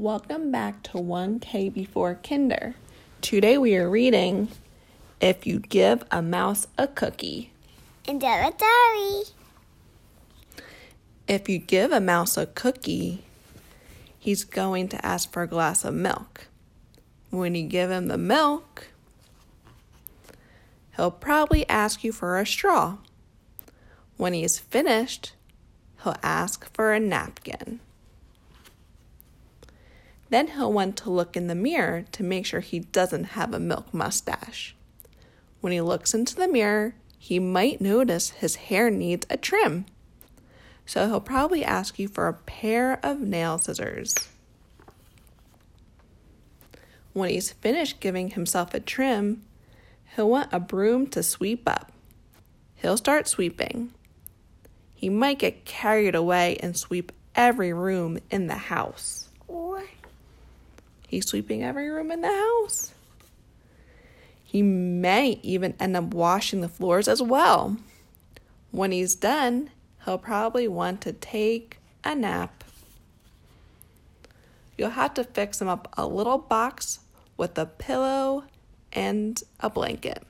Welcome back to 1K Before Kinder. Today we are reading If You Give a Mouse a Cookie. And Dora Dory. If you give a mouse a cookie, he's going to ask for a glass of milk. When you give him the milk, he'll probably ask you for a straw. When he's finished, he'll ask for a napkin. Then he'll want to look in the mirror to make sure he doesn't have a milk mustache. When he looks into the mirror, he might notice his hair needs a trim. So he'll probably ask you for a pair of nail scissors. When he's finished giving himself a trim, he'll want a broom to sweep up. He'll start sweeping. He might get carried away and sweep every room in the house. He's sweeping every room in the house. He may even end up washing the floors as well. When he's done, he'll probably want to take a nap. You'll have to fix him up a little box with a pillow and a blanket.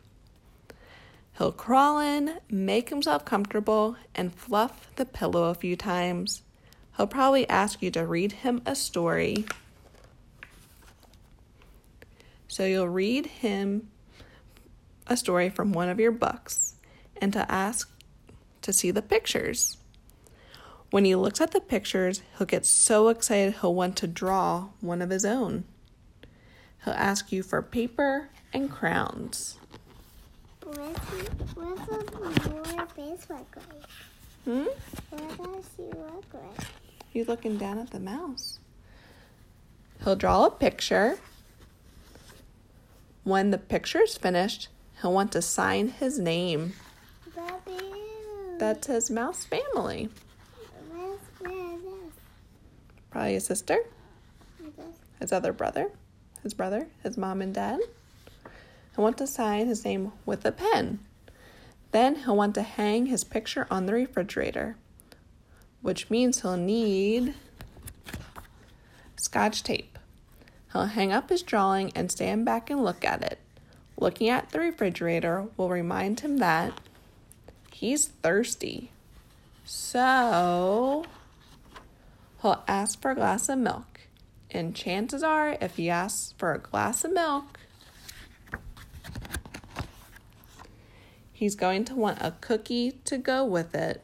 He'll crawl in, make himself comfortable, and fluff the pillow a few times. He'll probably ask you to read him a story. So you'll read him a story from one of your books and to ask to see the pictures. When he looks at the pictures, he'll get so excited he'll want to draw one of his own. He'll ask you for paper and crowns. what's your face look like? Hmm? What does she look like? He's looking down at the mouse. He'll draw a picture. When the picture's finished, he'll want to sign his name. That's his mouse family. Probably his sister, his other brother, his brother, his mom and dad. He'll want to sign his name with a pen. Then he'll want to hang his picture on the refrigerator, which means he'll need scotch tape. He'll hang up his drawing and stand back and look at it. Looking at the refrigerator will remind him that he's thirsty. So he'll ask for a glass of milk. And chances are, if he asks for a glass of milk, he's going to want a cookie to go with it.